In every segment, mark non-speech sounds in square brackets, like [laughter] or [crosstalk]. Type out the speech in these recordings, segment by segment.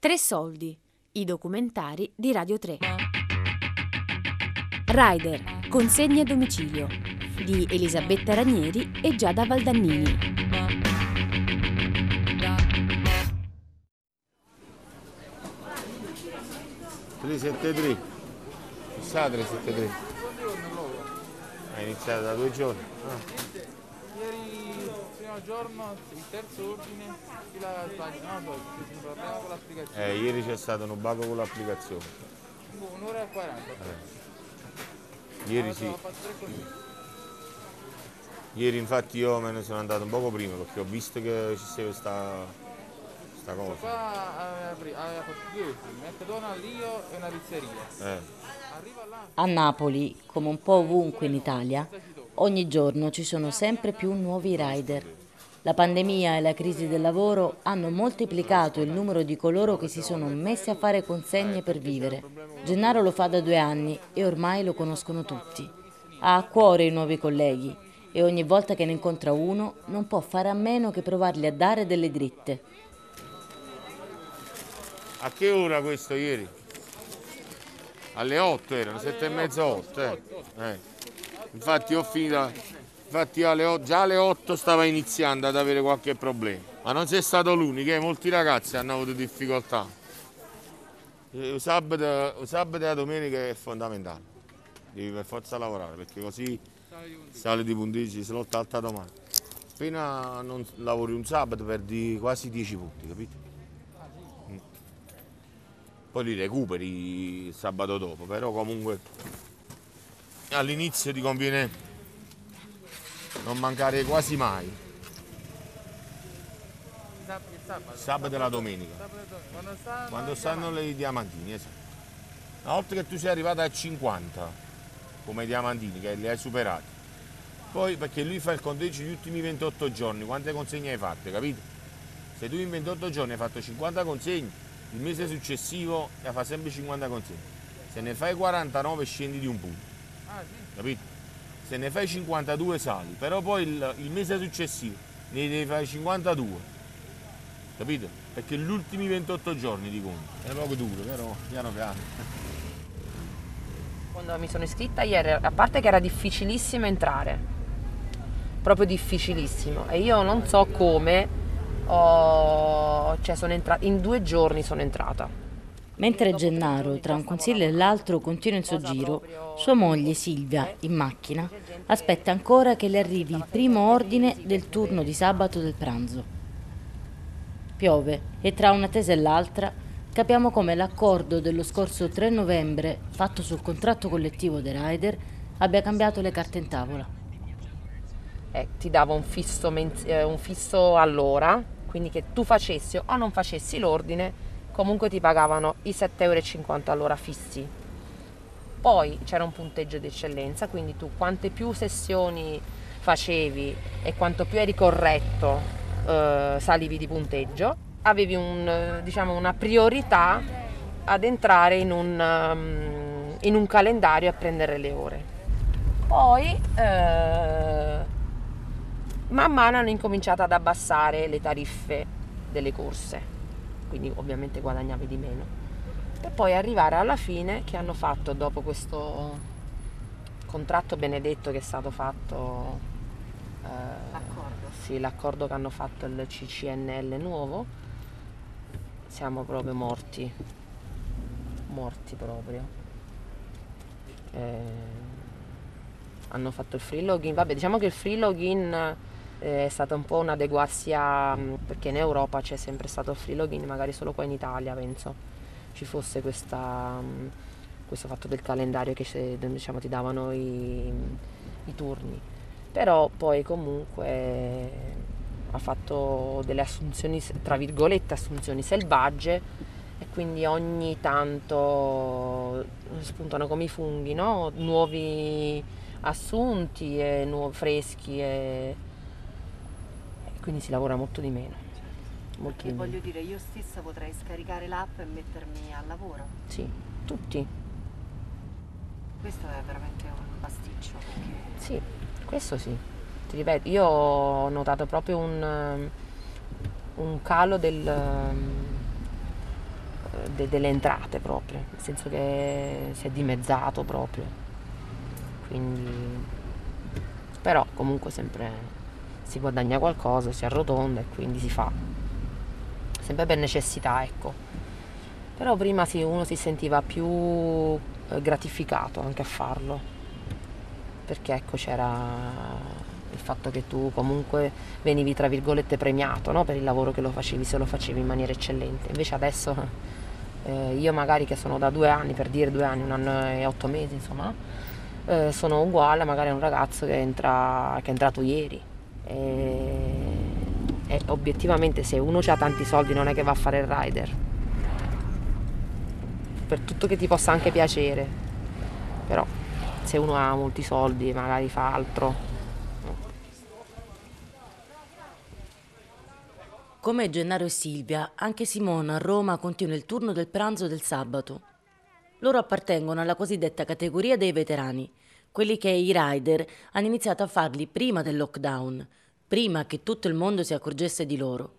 Tre soldi, i documentari di Radio 3. Rider, consegne a domicilio di Elisabetta Ranieri e Giada Valdannini. ...373. Chissà 373. È iniziato da due giorni. Ah. Primo giorno, il terzo ordine, chi sbagliato? Ci si parlava con l'applicazione. Eh, ieri c'è stato un bug con l'applicazione. Boh, Un'ora e 40. Ieri sì. Ieri infatti io me ne sono andato un poco prima perché ho visto che ci sia questa, questa cosa. Qua aveva, apri- aveva fatto due McDonald's io e una pizzeria. Eh. A Napoli, come un po' ovunque in Italia, ogni giorno ci sono sempre più nuovi rider. La pandemia e la crisi del lavoro hanno moltiplicato il numero di coloro che si sono messi a fare consegne per vivere. Gennaro lo fa da due anni e ormai lo conoscono tutti. Ha a cuore i nuovi colleghi e ogni volta che ne incontra uno non può fare a meno che provargli a dare delle dritte. A che ora questo ieri? Alle 8 erano, 7 e mezza 8. Eh. Eh. Infatti ho finito. Infatti alle già alle 8 stava iniziando ad avere qualche problema. Ma non sei stato l'unico, eh, molti ragazzi hanno avuto difficoltà. Eh, Il sabato, il sabato e la domenica è fondamentale. Devi per forza lavorare perché così sale di punteggi, si lotta alta domani. Appena non lavori un sabato perdi quasi 10 punti, capito? poi li recuperi il sabato dopo, però comunque all'inizio ti conviene non mancare quasi mai, sabato. e la domenica. Quando stanno, le diamantini, esatto. Una volta che tu sei arrivato a 50 come diamantini, che li hai superati, poi perché lui fa il conteggio gli ultimi 28 giorni, quante consegne hai fatte, capito? Se tu in 28 giorni hai fatto 50 consegne, il mese successivo ne fa sempre 50 consegne. Se ne fai 49 scendi di un punto. Ah, sì. capito? Se ne fai 52 sali, però poi il, il mese successivo ne devi fare 52, capito? Perché gli ultimi 28 giorni di conto. È poco duro, però piano piano. Quando mi sono iscritta ieri, a parte che era difficilissimo entrare, proprio difficilissimo, e io non so come, ho- cioè sono entrata, in due giorni sono entrata. Mentre Gennaro, tra un consiglio e l'altro, continua il suo giro, sua moglie Silvia, in macchina, aspetta ancora che le arrivi il primo ordine del turno di sabato del pranzo. Piove e tra un'attesa e l'altra capiamo come l'accordo dello scorso 3 novembre, fatto sul contratto collettivo dei rider, abbia cambiato le carte in tavola. Eh, ti dava un fisso, eh, un fisso all'ora, quindi che tu facessi o non facessi l'ordine, comunque ti pagavano i 7,50 euro all'ora fissi. Poi c'era un punteggio di eccellenza, quindi tu quante più sessioni facevi e quanto più eri corretto eh, salivi di punteggio, avevi un, eh, diciamo, una priorità ad entrare in un, um, in un calendario a prendere le ore. Poi eh, man mano hanno incominciato ad abbassare le tariffe delle corse, quindi ovviamente guadagnavi di meno. Per poi arrivare alla fine che hanno fatto dopo questo contratto benedetto che è stato fatto, eh, sì, l'accordo che hanno fatto il CCNL nuovo, siamo proprio morti, morti proprio. Eh, hanno fatto il free login. Vabbè, diciamo che il free login è stato un po' un adeguarsi a. perché in Europa c'è sempre stato il free login, magari solo qua in Italia penso ci fosse questa, mh, questo fatto del calendario che diciamo, ti davano i, i turni. Però poi comunque ha fatto delle assunzioni, tra virgolette, assunzioni selvagge e quindi ogni tanto spuntano come i funghi, no? nuovi assunti e nuovi freschi e quindi si lavora molto di meno. Molto Che di voglio meno. dire, io stessa potrei scaricare l'app e mettermi al lavoro. Sì, tutti. Questo è veramente un pasticcio. Perché... Sì, questo sì. Ti ripeto, io ho notato proprio un, um, un calo del, um, eh, de- delle entrate proprio, nel senso che si è dimezzato proprio. Quindi, però comunque sempre si guadagna qualcosa, si arrotonda e quindi si fa. Sempre per necessità, ecco. Però prima sì, uno si sentiva più eh, gratificato anche a farlo, perché ecco c'era il fatto che tu comunque venivi tra virgolette premiato no? per il lavoro che lo facevi se lo facevi in maniera eccellente. Invece adesso eh, io magari che sono da due anni, per dire due anni, un anno e otto mesi, insomma, eh, sono uguale magari a un ragazzo che, entra, che è entrato ieri. E, e obiettivamente se uno ha tanti soldi non è che va a fare il rider. Per tutto che ti possa anche piacere. Però se uno ha molti soldi magari fa altro, Come Gennaro e Silvia, anche Simona a Roma continua il turno del pranzo del sabato. Loro appartengono alla cosiddetta categoria dei veterani, quelli che i rider hanno iniziato a farli prima del lockdown, prima che tutto il mondo si accorgesse di loro.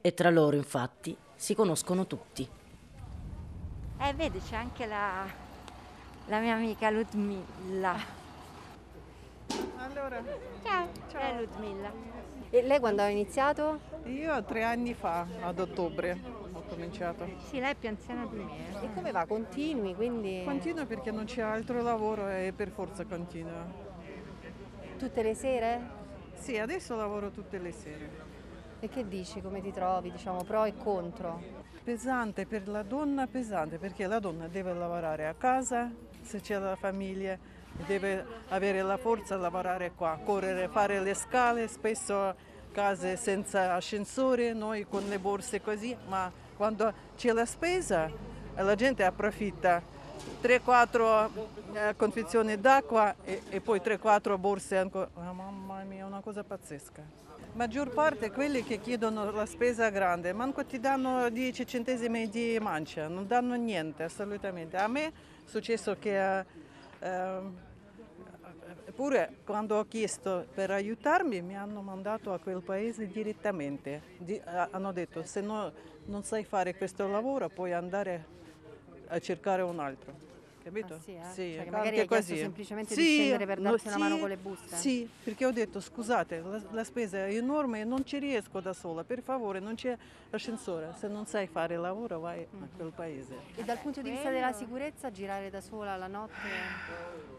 E tra loro, infatti, si conoscono tutti. Eh, vedi, c'è anche la, la mia amica Ludmilla. Allora, Ciao, Ciao. è Ludmilla. E lei quando ha iniziato? io tre anni fa, ad ottobre, cominciato. Sì, lei è più anziana di me. E come va? Continui, quindi Continuo perché non c'è altro lavoro e per forza continuo. tutte le sere? Sì, adesso lavoro tutte le sere. E che dici? Come ti trovi? Diciamo pro e contro? Pesante per la donna, pesante perché la donna deve lavorare a casa, se c'è la famiglia, deve avere la forza di lavorare qua, correre, fare le scale, spesso case senza ascensore, noi con le borse così, ma quando c'è la spesa la gente approfitta. 3-4 eh, confezioni d'acqua e, e poi 3-4 borse ancora. Ah, mamma mia, una cosa pazzesca. Maggior parte quelli che chiedono la spesa grande, manco ti danno 10 centesimi di mancia, non danno niente assolutamente. A me è successo che eh, Eppure quando ho chiesto per aiutarmi mi hanno mandato a quel paese direttamente. Di- ha- hanno detto se no- non sai fare questo lavoro puoi andare a cercare un altro. Capito? Ah, sì, eh? Sì, Cioè magari anche hai così. semplicemente di Sì, scendere per no, darti una mano sì, con le buste? Sì, perché ho detto scusate, la, la spesa è enorme e non ci riesco da sola, per favore non c'è ascensore, se non sai fare il lavoro vai a quel paese. E dal punto di vista della sicurezza girare da sola la notte?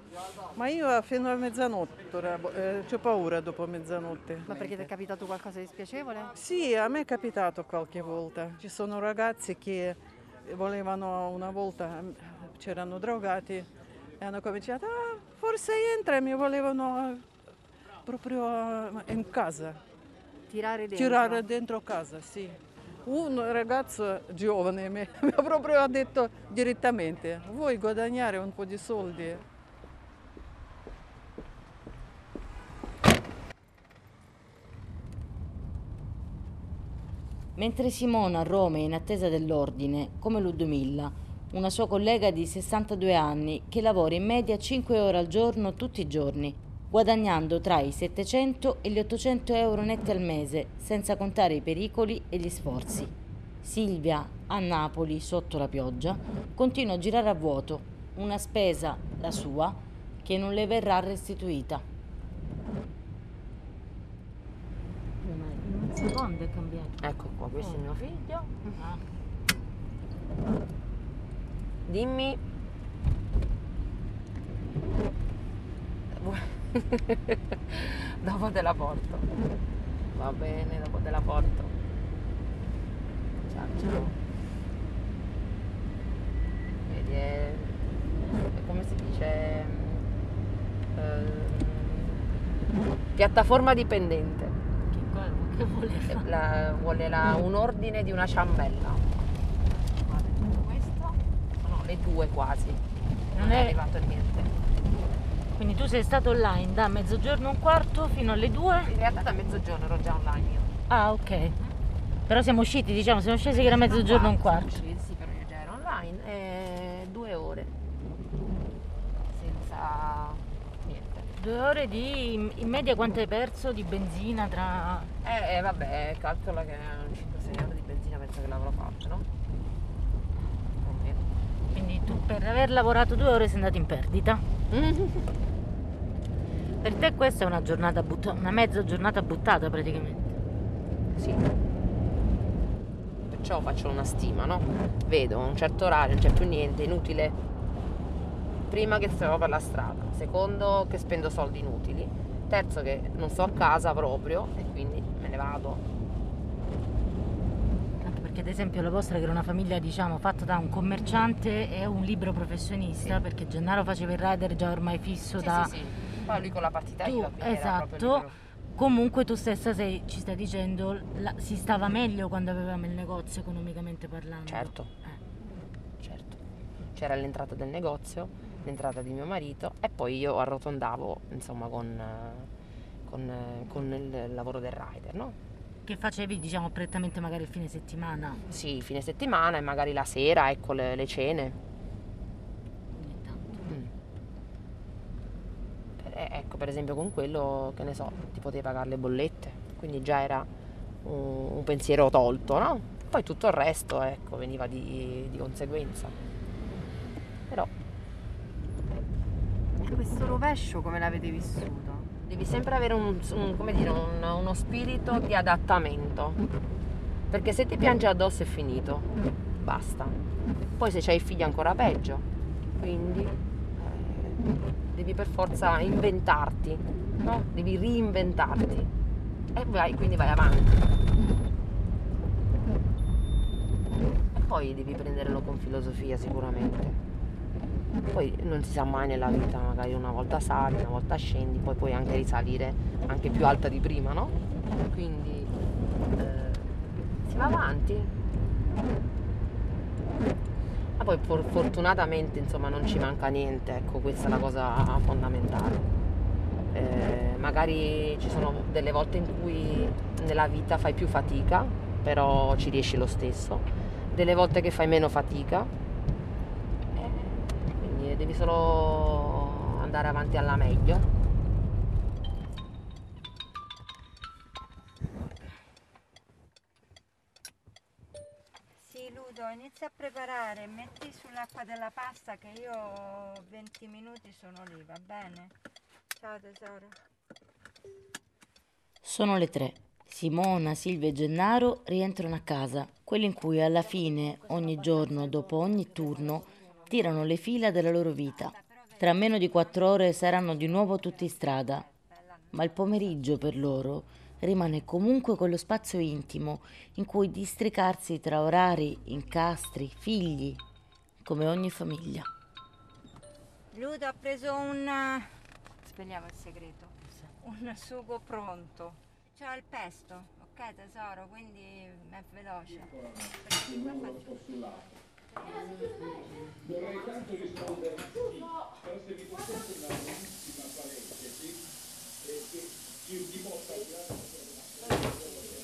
Ma io fino a mezzanotte, ora, eh, ho paura dopo mezzanotte. Ma perché ti è capitato qualcosa di spiacevole? Sì, a me è capitato qualche volta. Ci sono ragazzi che volevano una volta, c'erano drogati e hanno cominciato, "Ah, forse entra, mi volevano eh, proprio eh, in casa, Tirare dentro? tirare dentro casa, sì. Un ragazzo giovane mi [laughs] mi ha proprio detto direttamente, vuoi guadagnare un po' di soldi? Mentre Simona a Roma è in attesa dell'ordine, come Ludmilla, una sua collega di 62 anni che lavora in media 5 ore al giorno tutti i giorni, guadagnando tra i 700 e gli 800 euro netti al mese, senza contare i pericoli e gli sforzi. Silvia, a Napoli, sotto la pioggia, continua a girare a vuoto, una spesa, la sua, che non le verrà restituita. Un secondo è cambiato. Ecco qua, questo è mio figlio. Dimmi. [laughs] dopo te la porto. Va bene, dopo te la porto. Ciao, ciao. Vedi, è, è come si dice? Ehm, piattaforma dipendente. Che vuole La- vuole la- un ordine di una ciambella. Guarda, tutto questo? No, le due quasi. Non, Non è è- arrivato niente. Quindi tu sei stato online da mezzogiorno e un quarto fino alle due? In realtà da mezzogiorno ero già online io. Ah, ok. Però siamo usciti, diciamo, siamo scesi che era mezzogiorno e un quarto. Sì, sì, però io già ero online. E due ore. Senza niente. Due ore di in media quanto hai perso di benzina tra. Eh, eh, vabbè, calcola che un 5-6 euro di benzina penso che l'avrò fatto, no? Quindi tu per aver lavorato due ore sei andato in perdita. [laughs] Per te questa è una giornata buttata, una mezza giornata buttata praticamente. Sì. Perciò faccio una stima, no? Vedo a un certo orario, non c'è più niente, inutile. Prima che stavo per la strada, secondo che spendo soldi inutili, terzo che non sto a casa proprio e quindi me ne vado. Anche perché ad esempio la vostra che era una famiglia diciamo fatta da un commerciante e un libero professionista, Sì. perché Gennaro faceva il rider già ormai fisso Sì, da... sì, sì. Poi lui con la partita Tu, IVA, esatto, comunque tu stessa sei- ci stai dicendo la- si stava meglio quando avevamo il negozio economicamente parlando. Certo. Eh. certo. C'era l'entrata del negozio, l'entrata di mio marito e poi io arrotondavo insomma con, con, con il lavoro del rider, no? Che facevi diciamo prettamente magari il fine settimana. Sì, fine settimana e magari la sera, ecco le, le cene. Mm. Eh, ecco, per esempio con quello, che ne so, ti potevi pagare le bollette, quindi già era un, un pensiero tolto, no? Poi tutto il resto, ecco, veniva di, di conseguenza. Però E questo rovescio come l'avete vissuto? devi sempre avere un, un- dire, un- uno spirito di adattamento. Perché se ti piange addosso è finito, basta. Poi se c'hai figli ancora peggio. Quindi eh, devi per forza inventarti, no? Devi reinventarti. E vai, quindi vai avanti. E poi devi prenderlo con filosofia sicuramente. Poi non si sa mai nella vita, magari una volta sali, una volta scendi, poi puoi anche risalire anche più alta di prima, no? Quindi eh, si va avanti. Ma poi for- fortunatamente insomma non ci manca niente, ecco questa è la cosa fondamentale. Eh, magari ci sono delle volte in cui nella vita fai più fatica, però ci riesci lo stesso, delle volte che fai meno fatica, devi solo andare avanti alla meglio. Sì, Ludo, inizia a preparare, metti sull'acqua della pasta che io 20 minuti sono lì, va bene? Ciao tesoro. Sono le tre. Simona, Silvia e Gennaro rientrano a casa, quelli in cui alla fine, ogni giorno, dopo ogni turno, tirano le fila della loro vita. Tra meno di quattro ore saranno di nuovo tutti in strada, ma il pomeriggio per loro rimane comunque quello spazio intimo in cui districarsi tra orari, incastri, figli, come ogni famiglia. Ludo ha preso un... eh, Sveliamo il segreto. Un sugo pronto. C'ho il pesto, ok tesoro, quindi è veloce. Perché qua faccio...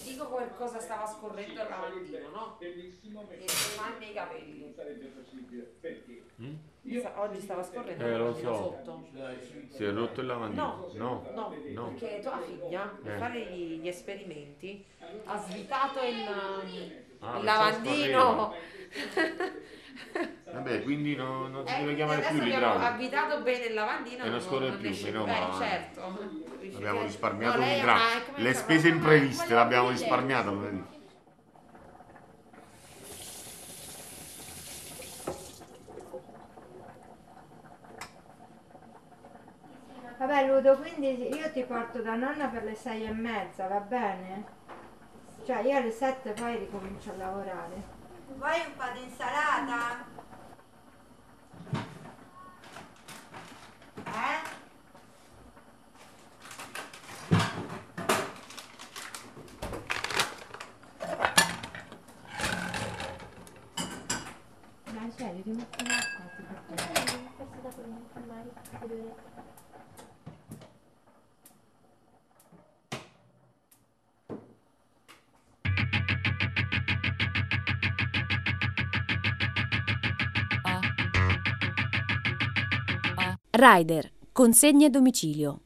Dico qualcosa stava scorrendo il lavandino, no? E mi fanno i capelli. Sa- Oggi stava scorrendo Eh, il lo lavandino so. sotto. Si è rotto il lavandino? No, No. no, No. perché tua figlia per Eh. fare gli, gli esperimenti ha svitato il, Ah, il lavandino. [laughs] Vabbè, quindi no- non si Eh, deve chiamare più adesso abbiamo l'idraulico. avvitato bene il lavandino E non scorre più, meno. Eh, male. certo. Abbiamo risparmiato no, come Le spese impreviste l'abbiamo risparmiato. vedi? Vabbè Ludo, quindi io ti porto da nonna per le sei e mezza, va bene? Cioè io alle sette poi ricomincio a lavorare. Vuoi un po' di insalata? Rider, consegna a domicilio.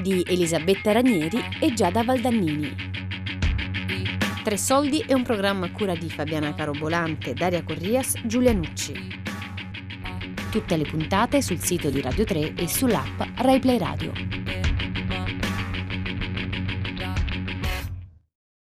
Di Elisabetta Ranieri e Giada Valdannini. Tre Soldi è un programma a cura di Fabiana Carobolante, Daria Corrias, Giulia Nucci. Tutte le puntate sul sito di Radio 3 e sull'app RaiPlay Radio.